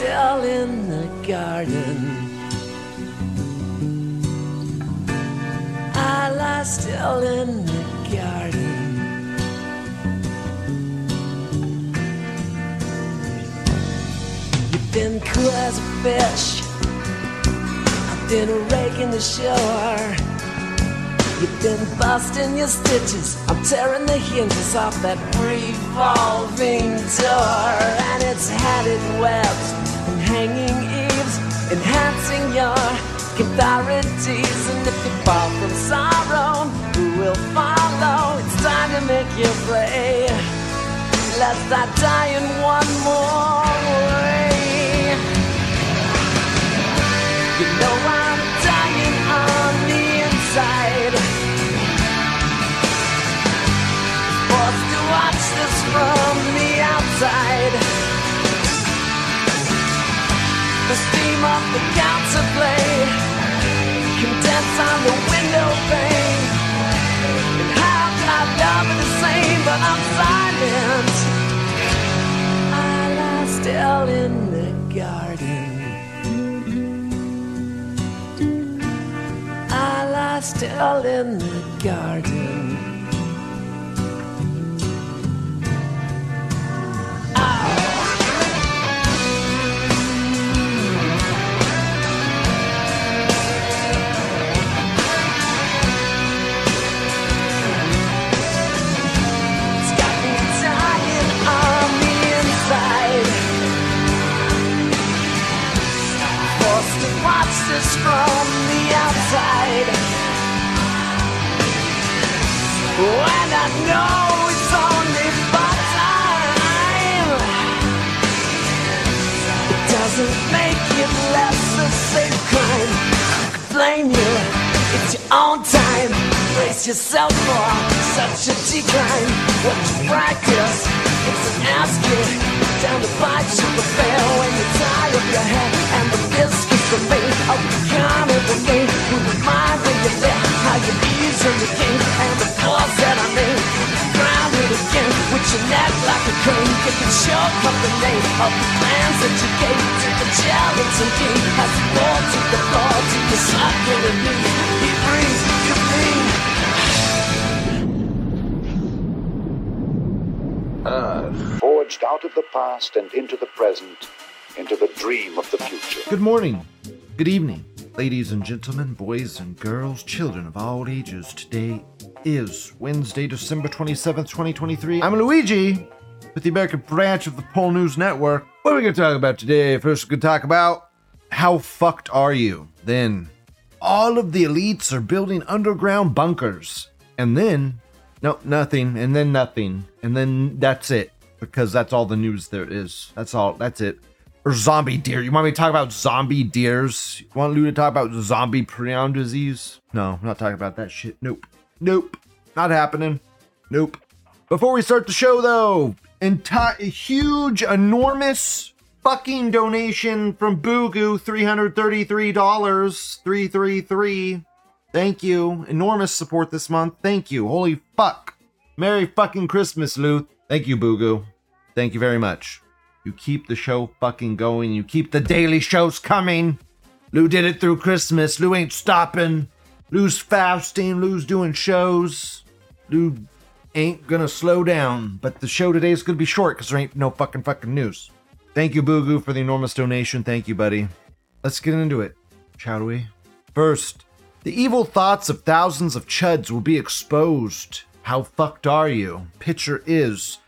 still in the garden. I lie still in the garden. You've been cool as a fish. I've been raking the shore. You've been busting your stitches. I'm tearing the hinges off that revolving door. And it's headed webs your play. Lest I die in one more way. You know I'm dying on the inside. Forced to watch this from the outside. The steam of the counterplay condense on the window pane. Love it the same, but I'm silent. I lie still in the garden. I lie still in the garden. I know it's only time, it doesn't make it less a blame you? It's your own time. Brace yourself for such a decline. What crane. You up the name of the plans that you gave to the gelatin king as you fall to the floor to your succulent knees. He breathes, you breathe. Forged out of the past and into the present, into the dream of the future. Good morning, good evening, ladies and gentlemen, boys and girls, children of all ages. Today is Wednesday, December 27th, 2023. I'm Luigi with the American branch of the Pol News Network. What are we going to talk about today? First, we're going to talk about how fucked are you? Then, all of the elites are building underground bunkers. And then, no, nothing. And then nothing. And then that's it. Because that's all the news there is. That's all. That's it. Or zombie deer. You want me to talk about zombie deers? You want Lou to talk about zombie prion disease? No, I'm not talking about that shit. Nope. Nope. Not happening. Nope. Before we start the show, though, entire huge, enormous fucking donation from Bogoo, $333. 333. Thank you. Enormous support this month. Thank you. Holy fuck. Merry fucking Christmas, Lou. Thank you, Bogoo. Thank you very much. You keep the show fucking going. You keep the daily shows coming. Lou did it through Christmas. Lou ain't stopping. Lou's fasting. Lou's doing shows. Lou ain't gonna slow down. But the show today is gonna be short because there ain't no fucking fucking news. Thank you, Boo Bogoo, for the enormous donation. Thank you, buddy. Let's get into it, shall we? First, the evil thoughts of thousands of chuds will be exposed. How fucked are you? Picture is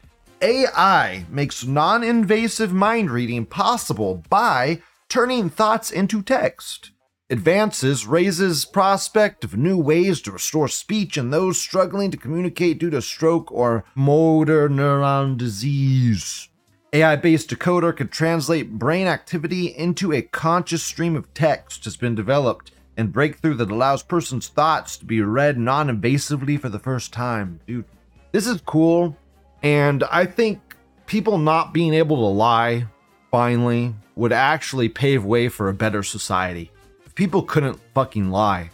AI makes non invasive mind reading possible by turning thoughts into text. Advances raises prospect of new ways to restore speech in those struggling to communicate due to stroke or motor neuron disease. AI based decoder could translate brain activity into a conscious stream of text has been developed and breakthrough that allows person's thoughts to be read non invasively for the first time. Dude, this is cool. And I think people not being able to lie finally would actually pave way for a better society. People couldn't fucking lie,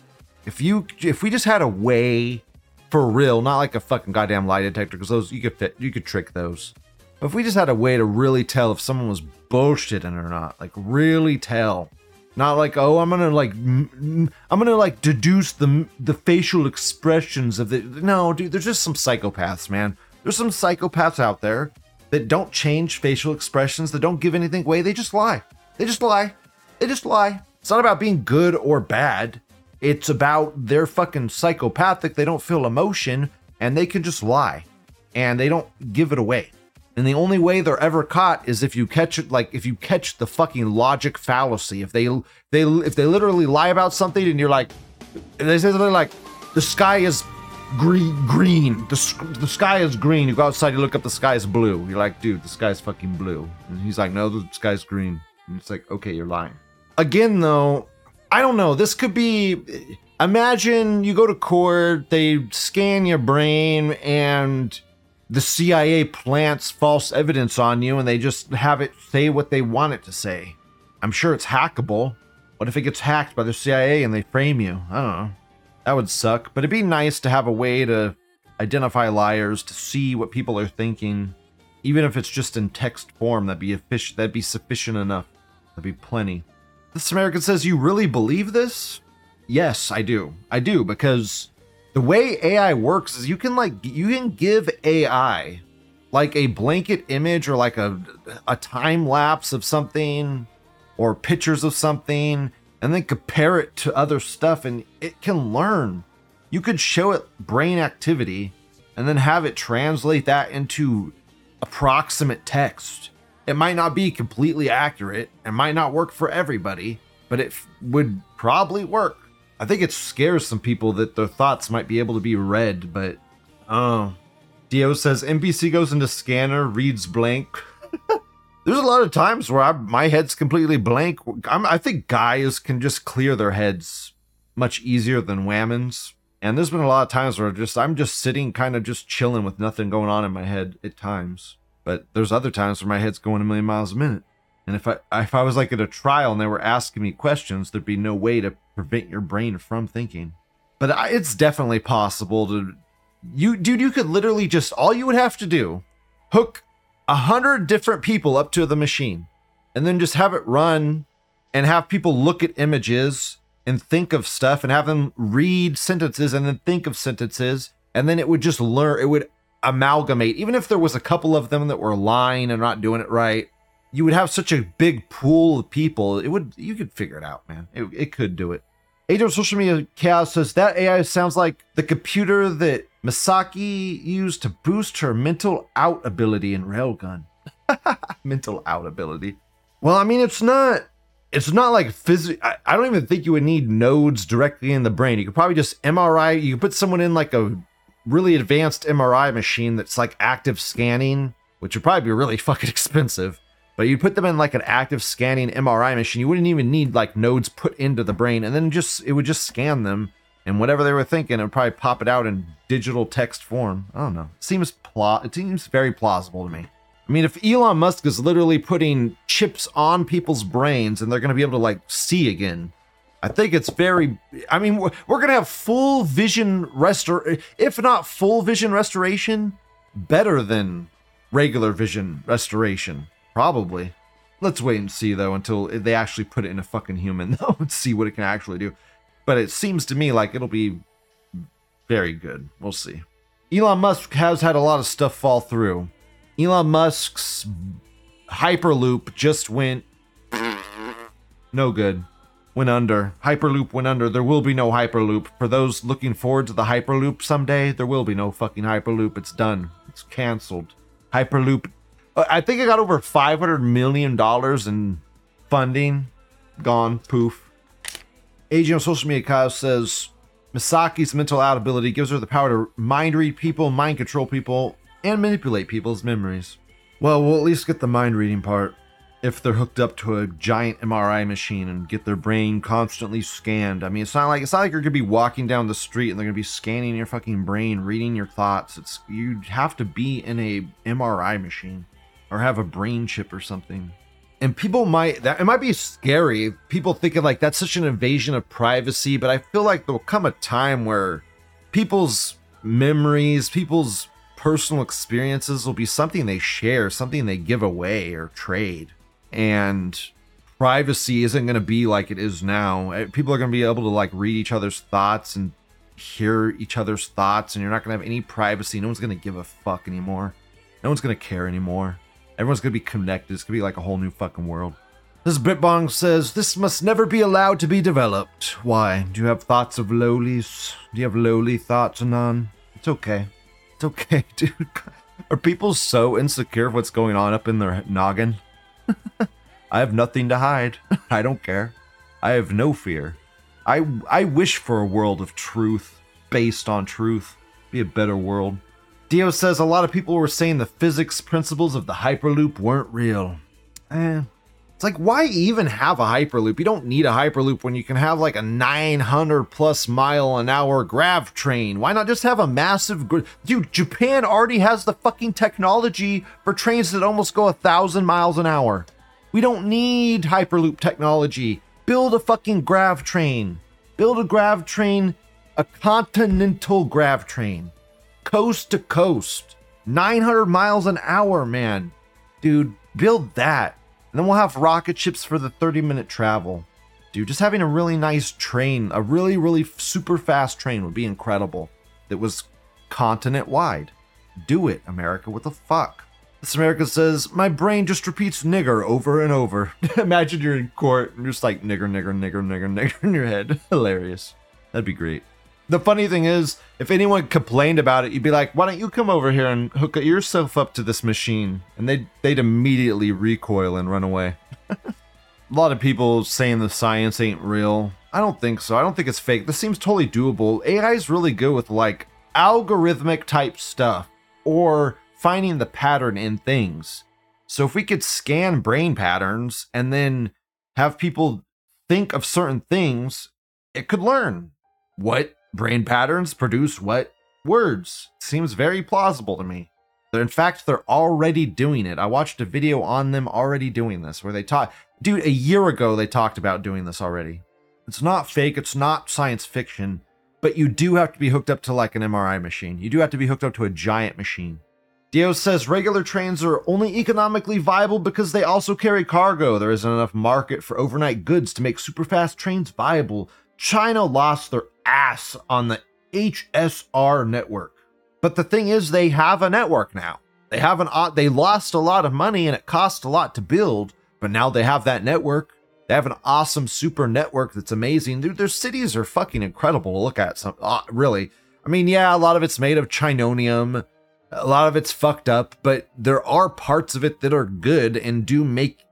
if you if we just had a way for real, not like a fucking goddamn lie detector, because those you could fit, you could trick those. But if we just had a way to really tell if someone was bullshitting or not, like really tell, not like oh I'm gonna like m- m- I'm gonna like deduce the the facial expressions of the no dude, there's just some psychopaths, man. There's some psychopaths out there that don't change facial expressions, that don't give anything away. They just lie. They just lie. They just lie. It's not about being good or bad. It's about they're fucking psychopathic. They don't feel emotion and they can just lie and they don't give it away. And the only way they're ever caught is if you catch it, like if you catch the fucking logic fallacy. If they they if they literally lie about something and you're like, they say something like, the sky is green, green. The, the sky is green. You go outside, you look up, the sky is blue. You're like, dude, the sky's fucking blue. And he's like, no, the sky's green. And it's like, okay, you're lying. Again, though, I don't know. This could be. Imagine you go to court, they scan your brain, and the CIA plants false evidence on you, and they just have it say what they want it to say. I'm sure it's hackable. What if it gets hacked by the CIA and they frame you? I don't know. That would suck, but it'd be nice to have a way to identify liars, to see what people are thinking, even if it's just in text form. That'd be efficient. That'd be sufficient enough. That'd be plenty. This American says, "You really believe this?" Yes, I do. I do because the way AI works is you can like you can give AI like a blanket image or like a a time lapse of something or pictures of something and then compare it to other stuff and it can learn. You could show it brain activity and then have it translate that into approximate text. It might not be completely accurate, and might not work for everybody, but it f- would probably work. I think it scares some people that their thoughts might be able to be read, but oh. Dio says NPC goes into scanner, reads blank. There's a lot of times where I, my head's completely blank. I'm, I think guys can just clear their heads much easier than whammons. And there's been a lot of times where just I'm just sitting, kind of just chilling with nothing going on in my head at times. But there's other times where my head's going a million miles a minute. And if I if I was like at a trial and they were asking me questions, there'd be no way to prevent your brain from thinking. But I, it's definitely possible to you dude you could literally just all you would have to do hook a hundred different people up to the machine and then just have it run and have people look at images and think of stuff and have them read sentences and then think of sentences and then it would just learn it would amalgamate even if there was a couple of them that were lying and not doing it right you would have such a big pool of people it would you could figure it out man it, it could do it Age of Social Media Chaos says that AI sounds like the computer that Misaki used to boost her mental out ability in Railgun. mental out ability. Well, I mean, it's not. It's not like physical. I, I don't even think you would need nodes directly in the brain. You could probably just MRI. You could put someone in like a really advanced MRI machine that's like active scanning, which would probably be really fucking expensive. But you'd put them in like an active scanning MRI machine. You wouldn't even need like nodes put into the brain, and then just it would just scan them, and whatever they were thinking, it would probably pop it out in digital text form. I don't know. It seems pla- It seems very plausible to me. I mean, if Elon Musk is literally putting chips on people's brains and they're going to be able to like see again, I think it's very. I mean, we're, we're to have full vision restor, if not full vision restoration, better than regular vision restoration. Probably. Let's wait and see though until they actually put it in a fucking human though and see what it can actually do. But it seems to me like it'll be very good. We'll see. Elon Musk has had a lot of stuff fall through. Elon Musk's Hyperloop just went no good. Went under. Hyperloop went under. There will be no Hyperloop. For those looking forward to the Hyperloop someday, there will be no fucking Hyperloop. It's done. It's canceled. Hyperloop. uh, I think it got over $500 million in funding. Gone. Poof. Agent on social media Kyle says Misaki's mental out ability gives her the power to mind read people, mind control people, and manipulate people's memories. Well, we'll at least get the mind reading part if they're hooked up to a giant MRI machine and get their brain constantly scanned. I mean, it's not like it's not like you're gonna be walking down the street and they're gonna be scanning your fucking brain, reading your thoughts. It's you have to be in a MRI machine or have a brain chip or something. And people might that it might be scary. People thinking like that's such an invasion of privacy, but I feel like there'll come a time where people's memories, people's personal experiences will be something they share, something they give away or trade. And privacy isn't going to be like it is now. Eh, People are going to be able to like read each other's thoughts and hear each other's thoughts, and you're not going to have any privacy. No one's going to give a fuck anymore. No one's going to care anymore. Everyone's going to be connected. It's going to be like a whole new fucking world. This Bitbong says, This must never be allowed to be developed. Why? Do you have thoughts of lowlies? Do you have lowly thoughts, Anon? It's okay. It's okay, dude. Are people so insecure of what's going on up in their noggin? I have nothing to hide. I don't care. I have no fear. I I wish for a world of truth, based on truth. Be a better world. Dio says a lot of people were saying the physics principles of the Hyperloop weren't real. Eh. It's like, why even have a Hyperloop? You don't need a Hyperloop when you can have like a 900 plus mile an hour grav train. Why not just have a massive. Gra- Dude, Japan already has the fucking technology for trains that almost go a thousand miles an hour. We don't need Hyperloop technology. Build a fucking grav train. Build a grav train, a continental grav train coast to coast, 900 miles an hour, man. Dude, build that. And then we'll have rocket ships for the 30 minute travel. Dude, just having a really nice train, a really, really super fast train would be incredible. That was continent wide. Do it, America. What the fuck? This America says, My brain just repeats nigger over and over. Imagine you're in court and just like nigger, nigger, nigger, nigger, nigger in your head. Hilarious. That'd be great. The funny thing is, if anyone complained about it, you'd be like, "Why don't you come over here and hook yourself up to this machine?" And they'd they'd immediately recoil and run away. a lot of people saying the science ain't real. I don't think so. I don't think it's fake. This seems totally doable. AI is really good with like algorithmic type stuff or finding the pattern in things. So if we could scan brain patterns and then have people think of certain things, it could learn what brain patterns produce what words. Seems very plausible to me. In fact, they're already doing it. I watched a video on them already doing this where they talk. Dude, a year ago they talked about doing this already. It's not fake, it's not science fiction, but you do have to be hooked up to like an MRI machine. You do have to be hooked up to a giant machine. Dio says regular trains are only economically viable because they also carry cargo. There isn't enough market for overnight goods to make super fast trains viable. China lost their ass on the HSR network. But the thing is, they have a network now. They have an uh, they lost a lot of money and it cost a lot to build, but now they have that network. They have an awesome super network that's amazing. Dude, their cities are fucking incredible to look at. Some uh, really, I mean, yeah, a lot of it's made of chinonium, a lot of it's fucked up, but there are parts of it that are good and do make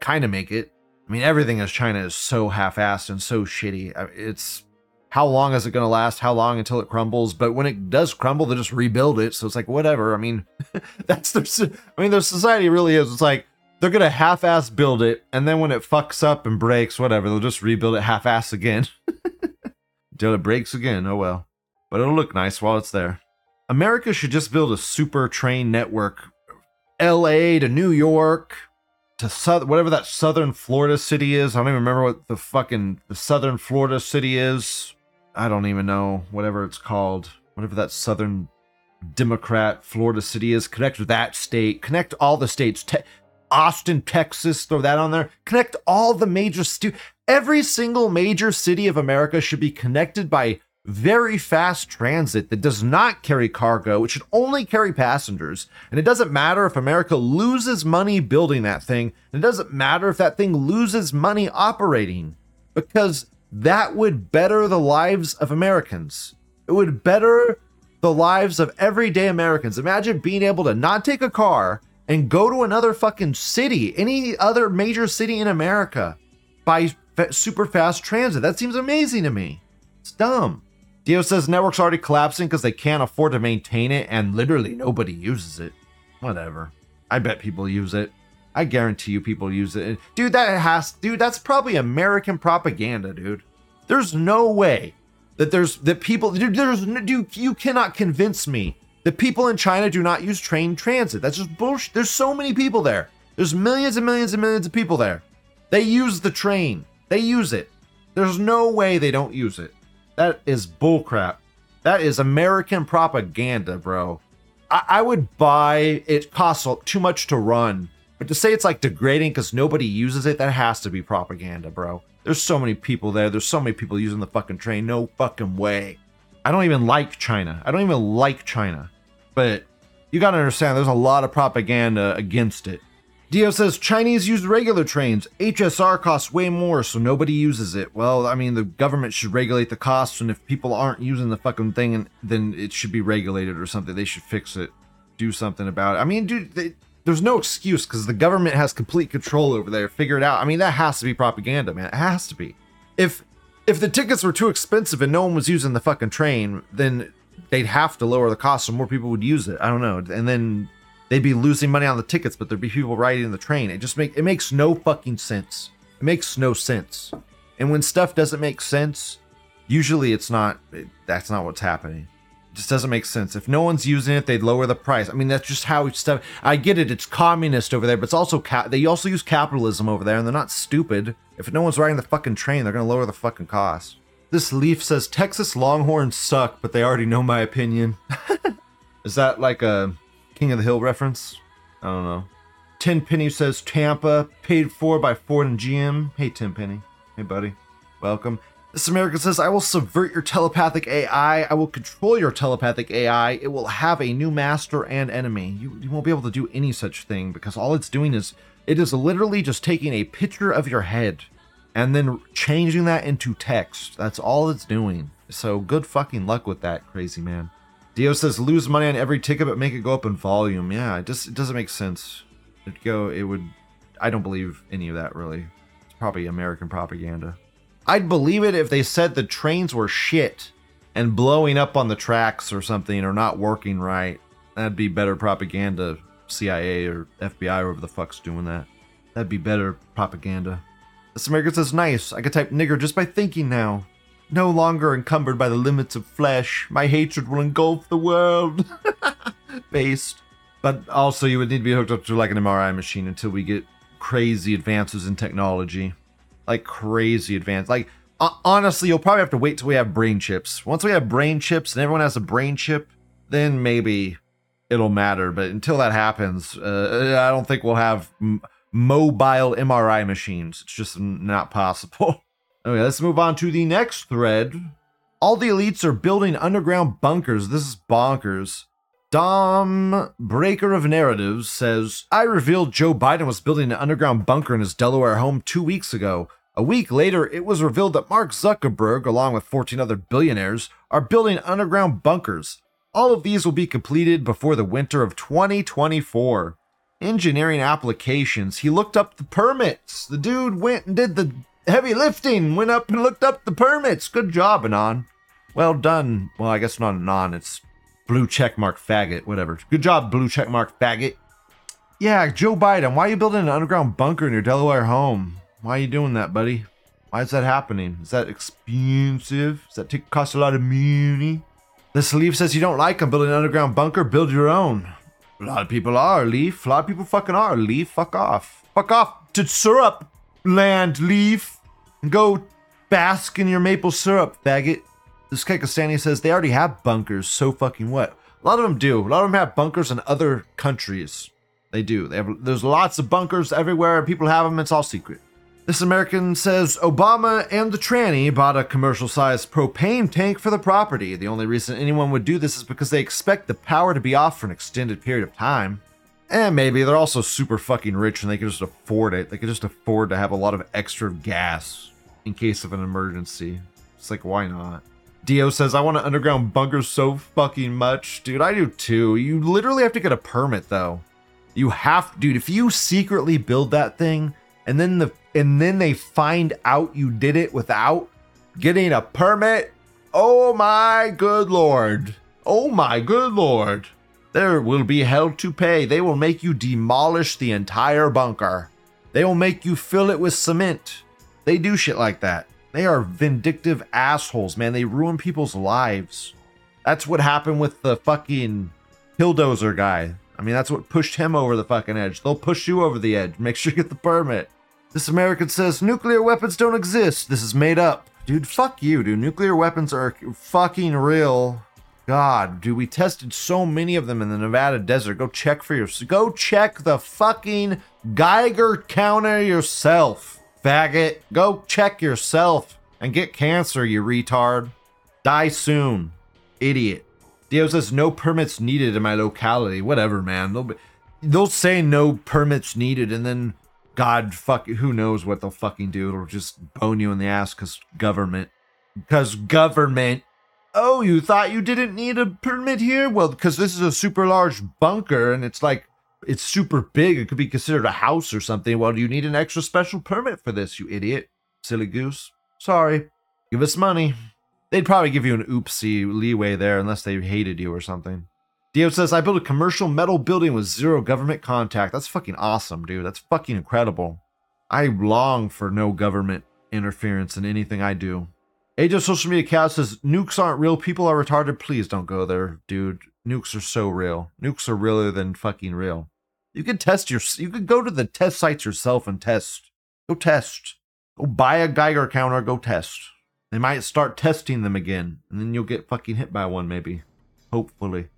kind of make it. I mean, everything as China is so half-assed and so shitty. It's how long is it going to last? How long until it crumbles? But when it does crumble, they just rebuild it. So it's like whatever. I mean, that's their. I mean, their society really is. It's like they're gonna half-ass build it, and then when it fucks up and breaks, whatever, they'll just rebuild it half-ass again. Until it breaks again. Oh well. But it'll look nice while it's there. America should just build a super train network. L.A. to New York to south, whatever that southern Florida city is. I don't even remember what the fucking the southern Florida city is. I don't even know whatever it's called. Whatever that southern Democrat Florida city is. Connect that state. Connect all the states. Te- Austin, Texas. Throw that on there. Connect all the major stu. Every single major city of America should be connected by very fast transit that does not carry cargo. It should only carry passengers. And it doesn't matter if America loses money building that thing. And it doesn't matter if that thing loses money operating. Because that would better the lives of Americans. It would better the lives of everyday Americans. Imagine being able to not take a car and go to another fucking city, any other major city in America by super fast transit. That seems amazing to me. It's dumb. Dio says network's already collapsing because they can't afford to maintain it and literally nobody uses it. Whatever. I bet people use it. I guarantee you people use it. Dude, that has dude, that's probably American propaganda, dude. There's no way that there's that people dude, there's dude, you cannot convince me that people in China do not use train transit. That's just bullshit. There's so many people there. There's millions and millions and millions of people there. They use the train. They use it. There's no way they don't use it. That is bullcrap. That is American propaganda, bro. I, I would buy it costs too much to run. But to say it's like degrading because nobody uses it, that has to be propaganda, bro. There's so many people there. There's so many people using the fucking train. No fucking way. I don't even like China. I don't even like China. But you gotta understand, there's a lot of propaganda against it. Dio says Chinese use regular trains. HSR costs way more, so nobody uses it. Well, I mean, the government should regulate the costs, and if people aren't using the fucking thing, then it should be regulated or something. They should fix it, do something about it. I mean, dude, they, there's no excuse because the government has complete control over there. Figure it out. I mean, that has to be propaganda, man. It has to be. If if the tickets were too expensive and no one was using the fucking train, then they'd have to lower the cost so more people would use it. I don't know, and then they'd be losing money on the tickets, but there'd be people riding the train. It just make it makes no fucking sense. It makes no sense. And when stuff doesn't make sense, usually it's not. It, that's not what's happening. It just doesn't make sense. If no one's using it, they'd lower the price. I mean, that's just how stuff. I get it. It's communist over there, but it's also ca- they also use capitalism over there, and they're not stupid. If no one's riding the fucking train, they're gonna lower the fucking cost. This leaf says Texas Longhorns suck, but they already know my opinion. Is that like a King of the Hill reference? I don't know. Ten Penny says Tampa, paid for by Ford and GM. Hey, Ten Penny. Hey, buddy. Welcome. This American says, I will subvert your telepathic AI. I will control your telepathic AI. It will have a new master and enemy. You, you won't be able to do any such thing because all it's doing is, it is literally just taking a picture of your head and then changing that into text. That's all it's doing. So good fucking luck with that, crazy man. Dio says lose money on every ticket but make it go up in volume. Yeah, it just it doesn't make sense. It'd go it would I don't believe any of that really. It's probably American propaganda. I'd believe it if they said the trains were shit and blowing up on the tracks or something or not working right. That'd be better propaganda. CIA or FBI or whoever the fuck's doing that. That'd be better propaganda. This American says, nice. I can type nigger just by thinking now. No longer encumbered by the limits of flesh, my hatred will engulf the world. Based. But also, you would need to be hooked up to like an MRI machine until we get crazy advances in technology. Like crazy advance. Like, uh, honestly, you'll probably have to wait till we have brain chips. Once we have brain chips and everyone has a brain chip, then maybe it'll matter. But until that happens, uh, I don't think we'll have m- mobile MRI machines. It's just not possible. Okay, let's move on to the next thread. All the elites are building underground bunkers. This is bonkers. Dom, breaker of narratives, says I revealed Joe Biden was building an underground bunker in his Delaware home two weeks ago. A week later, it was revealed that Mark Zuckerberg, along with 14 other billionaires, are building underground bunkers. All of these will be completed before the winter of 2024. Engineering applications. He looked up the permits. The dude went and did the heavy lifting, went up and looked up the permits. Good job, Anon. Well done. Well, I guess not Anon, it's blue checkmark faggot, whatever. Good job, blue checkmark faggot. Yeah, Joe Biden, why are you building an underground bunker in your Delaware home? Why are you doing that, buddy? Why is that happening? Is that expensive? Does that take, cost a lot of money? This Leaf says you don't like him building an underground bunker, build your own. A lot of people are, Leaf. A lot of people fucking are, Leaf. Fuck off. Fuck off to syrup land, leave And go bask in your maple syrup, faggot. This Kekistani says they already have bunkers, so fucking what? A lot of them do. A lot of them have bunkers in other countries. They do. They have. There's lots of bunkers everywhere. People have them. It's all secret. This American says Obama and the tranny bought a commercial sized propane tank for the property. The only reason anyone would do this is because they expect the power to be off for an extended period of time. And maybe they're also super fucking rich and they can just afford it. They can just afford to have a lot of extra gas in case of an emergency. It's like, why not? Dio says, I want an underground bunker so fucking much. Dude, I do too. You literally have to get a permit though. You have, dude, if you secretly build that thing and then the and then they find out you did it without getting a permit, oh my good lord. Oh my good lord. There will be hell to pay. They will make you demolish the entire bunker. They will make you fill it with cement. They do shit like that. They are vindictive assholes, man. They ruin people's lives. That's what happened with the fucking Killdozer guy. I mean, that's what pushed him over the fucking edge. They'll push you over the edge. Make sure you get the permit. This American says nuclear weapons don't exist. This is made up. Dude, fuck you, dude. Nuclear weapons are fucking real. God, dude, we tested so many of them in the Nevada desert. Go check for yourself. go check the fucking Geiger counter yourself, faggot. Go check yourself and get cancer, you retard. Die soon, idiot. Dio says no permits needed in my locality. Whatever, man. They'll be, they'll say no permits needed, and then God fuck, who knows what they'll fucking do? It'll just bone you in the ass because government. Because government. Oh, you thought you didn't need a permit here? Well, because this is a super large bunker and it's like it's super big. It could be considered a house or something. Well, do you need an extra special permit for this, you idiot? Silly goose. Sorry. Give us money. They'd probably give you an oopsie leeway there unless they hated you or something. Dio says, I built a commercial metal building with zero government contact. That's fucking awesome, dude. That's fucking incredible. I long for no government interference in anything I do. Age of Social Media Cat says, Nukes aren't real. People are retarded. Please don't go there, dude. Nukes are so real. Nukes are realer than fucking real. You can test your, you can go to the test sites yourself and test. Go test. Go buy a Geiger counter, go test. They might start testing them again, and then you'll get fucking hit by one, maybe. Hopefully.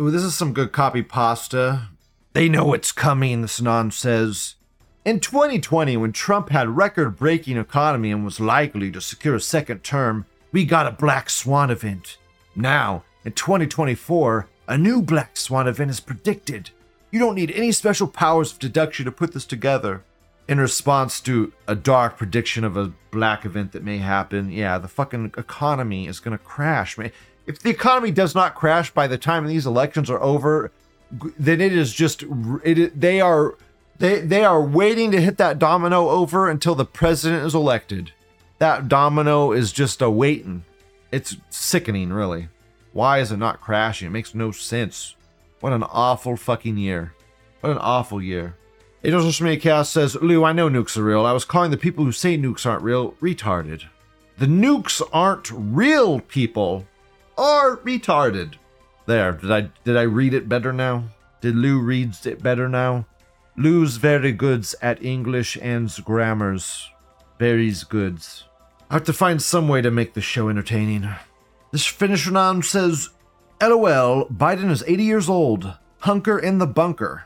Ooh, this is some good copy pasta. They know it's coming, Sanan says. In 2020, when Trump had record breaking economy and was likely to secure a second term, we got a Black Swan event. Now, in 2024, a new Black Swan event is predicted. You don't need any special powers of deduction to put this together. In response to a dark prediction of a black event that may happen, yeah, the fucking economy is gonna crash, if the economy does not crash by the time these elections are over, then it is just it, they are they they are waiting to hit that domino over until the president is elected. That domino is just a waiting. It's sickening, really. Why is it not crashing? It makes no sense. What an awful fucking year. What an awful year. Angel Chaos says, Lou, I know nukes are real. I was calling the people who say nukes aren't real retarded. The nukes aren't real people are retarded. There, did I did I read it better now? Did Lou reads it better now? Lou's very goods at English and grammars. Very's goods. I have to find some way to make the show entertaining. This finisher now says, LOL, Biden is 80 years old. Hunker in the bunker.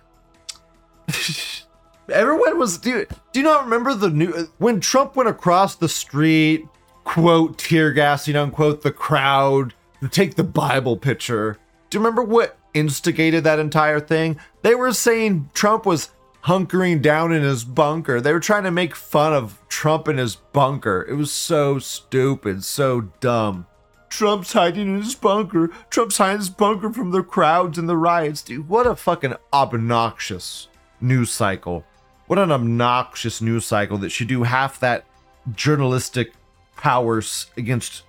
Everyone was do, do you not remember the new when Trump went across the street, quote tear gassing unquote the crowd to take the Bible picture. Do you remember what instigated that entire thing? They were saying Trump was hunkering down in his bunker. They were trying to make fun of Trump in his bunker. It was so stupid, so dumb. Trump's hiding in his bunker. Trump's hiding in his bunker from the crowds and the riots. Dude, what a fucking obnoxious news cycle. What an obnoxious news cycle that should do half that journalistic powers against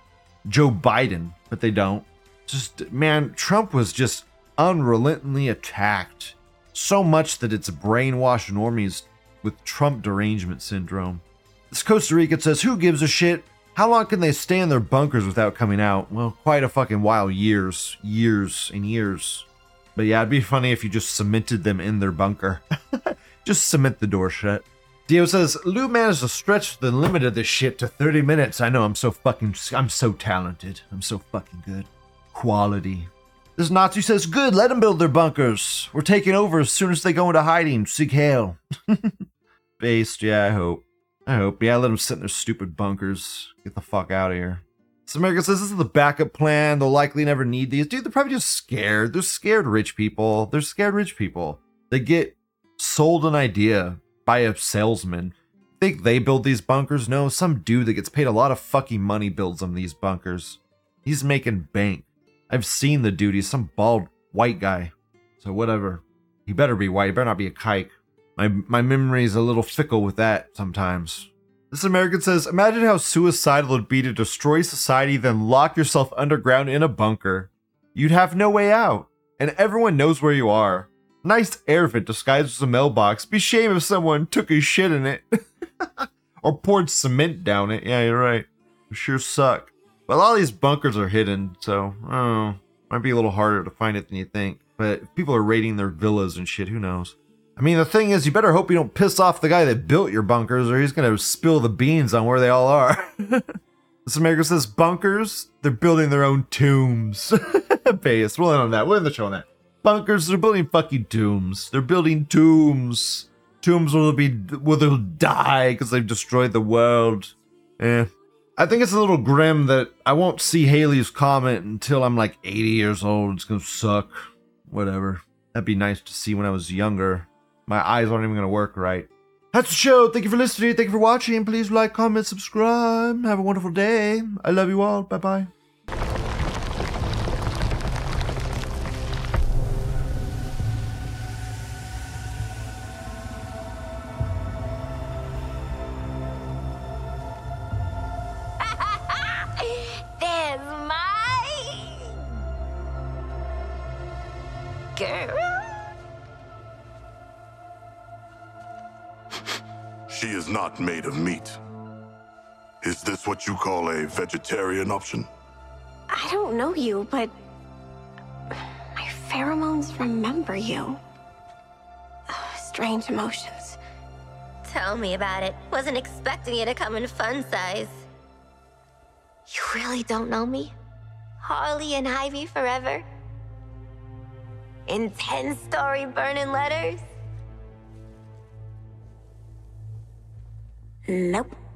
Joe Biden, but they don't. Just, man, Trump was just unrelentingly attacked. So much that it's brainwashed normies with Trump derangement syndrome. This Costa Rica says, Who gives a shit? How long can they stay in their bunkers without coming out? Well, quite a fucking while. Years. Years and years. But yeah, it'd be funny if you just cemented them in their bunker. just cement the door shut. Dio says, Lou managed to stretch the limit of this shit to 30 minutes. I know, I'm so fucking, I'm so talented. I'm so fucking good. Quality. This Nazi says, good, let them build their bunkers. We're taking over as soon as they go into hiding. Sieg heil. Based, yeah, I hope. I hope. Yeah, let them sit in their stupid bunkers. Get the fuck out of here. America says this is the backup plan. They'll likely never need these. Dude, they're probably just scared. They're scared rich people. They're scared rich people. They get sold an idea by a salesman. Think they build these bunkers? No, some dude that gets paid a lot of fucking money builds them these bunkers. He's making bank. I've seen the dude. He's some bald white guy. So whatever. He better be white. He better not be a kike. My my memory is a little fickle with that sometimes. This American says, imagine how suicidal it'd be to destroy society, then lock yourself underground in a bunker. You'd have no way out, and everyone knows where you are. Nice air vent disguised as a mailbox. Be shame if someone took a shit in it. or poured cement down it. Yeah, you're right. Sure suck. But a lot of these bunkers are hidden, so oh, might be a little harder to find it than you think. But if people are raiding their villas and shit, who knows? I mean, the thing is, you better hope you don't piss off the guy that built your bunkers, or he's gonna spill the beans on where they all are. This America says bunkers, they're building their own tombs. Base, we'll end on that. We'll end the show on that. Bunkers, they're building fucking tombs. They're building tombs. Tombs will be where they'll die because they've destroyed the world. Eh. I think it's a little grim that I won't see Halley's comet until I'm like 80 years old. It's gonna suck. Whatever. That'd be nice to see when I was younger. My eyes aren't even gonna work right. That's the show. Thank you for listening. Thank you for watching. Please like, comment, subscribe. Have a wonderful day. I love you all. Bye bye. Is not made of meat. Is this what you call a vegetarian option? I don't know you, but my pheromones remember you. Oh, strange emotions. Tell me about it. Wasn't expecting you to come in fun size. You really don't know me? Harley and Ivy forever? In 10 story burning letters? Nope.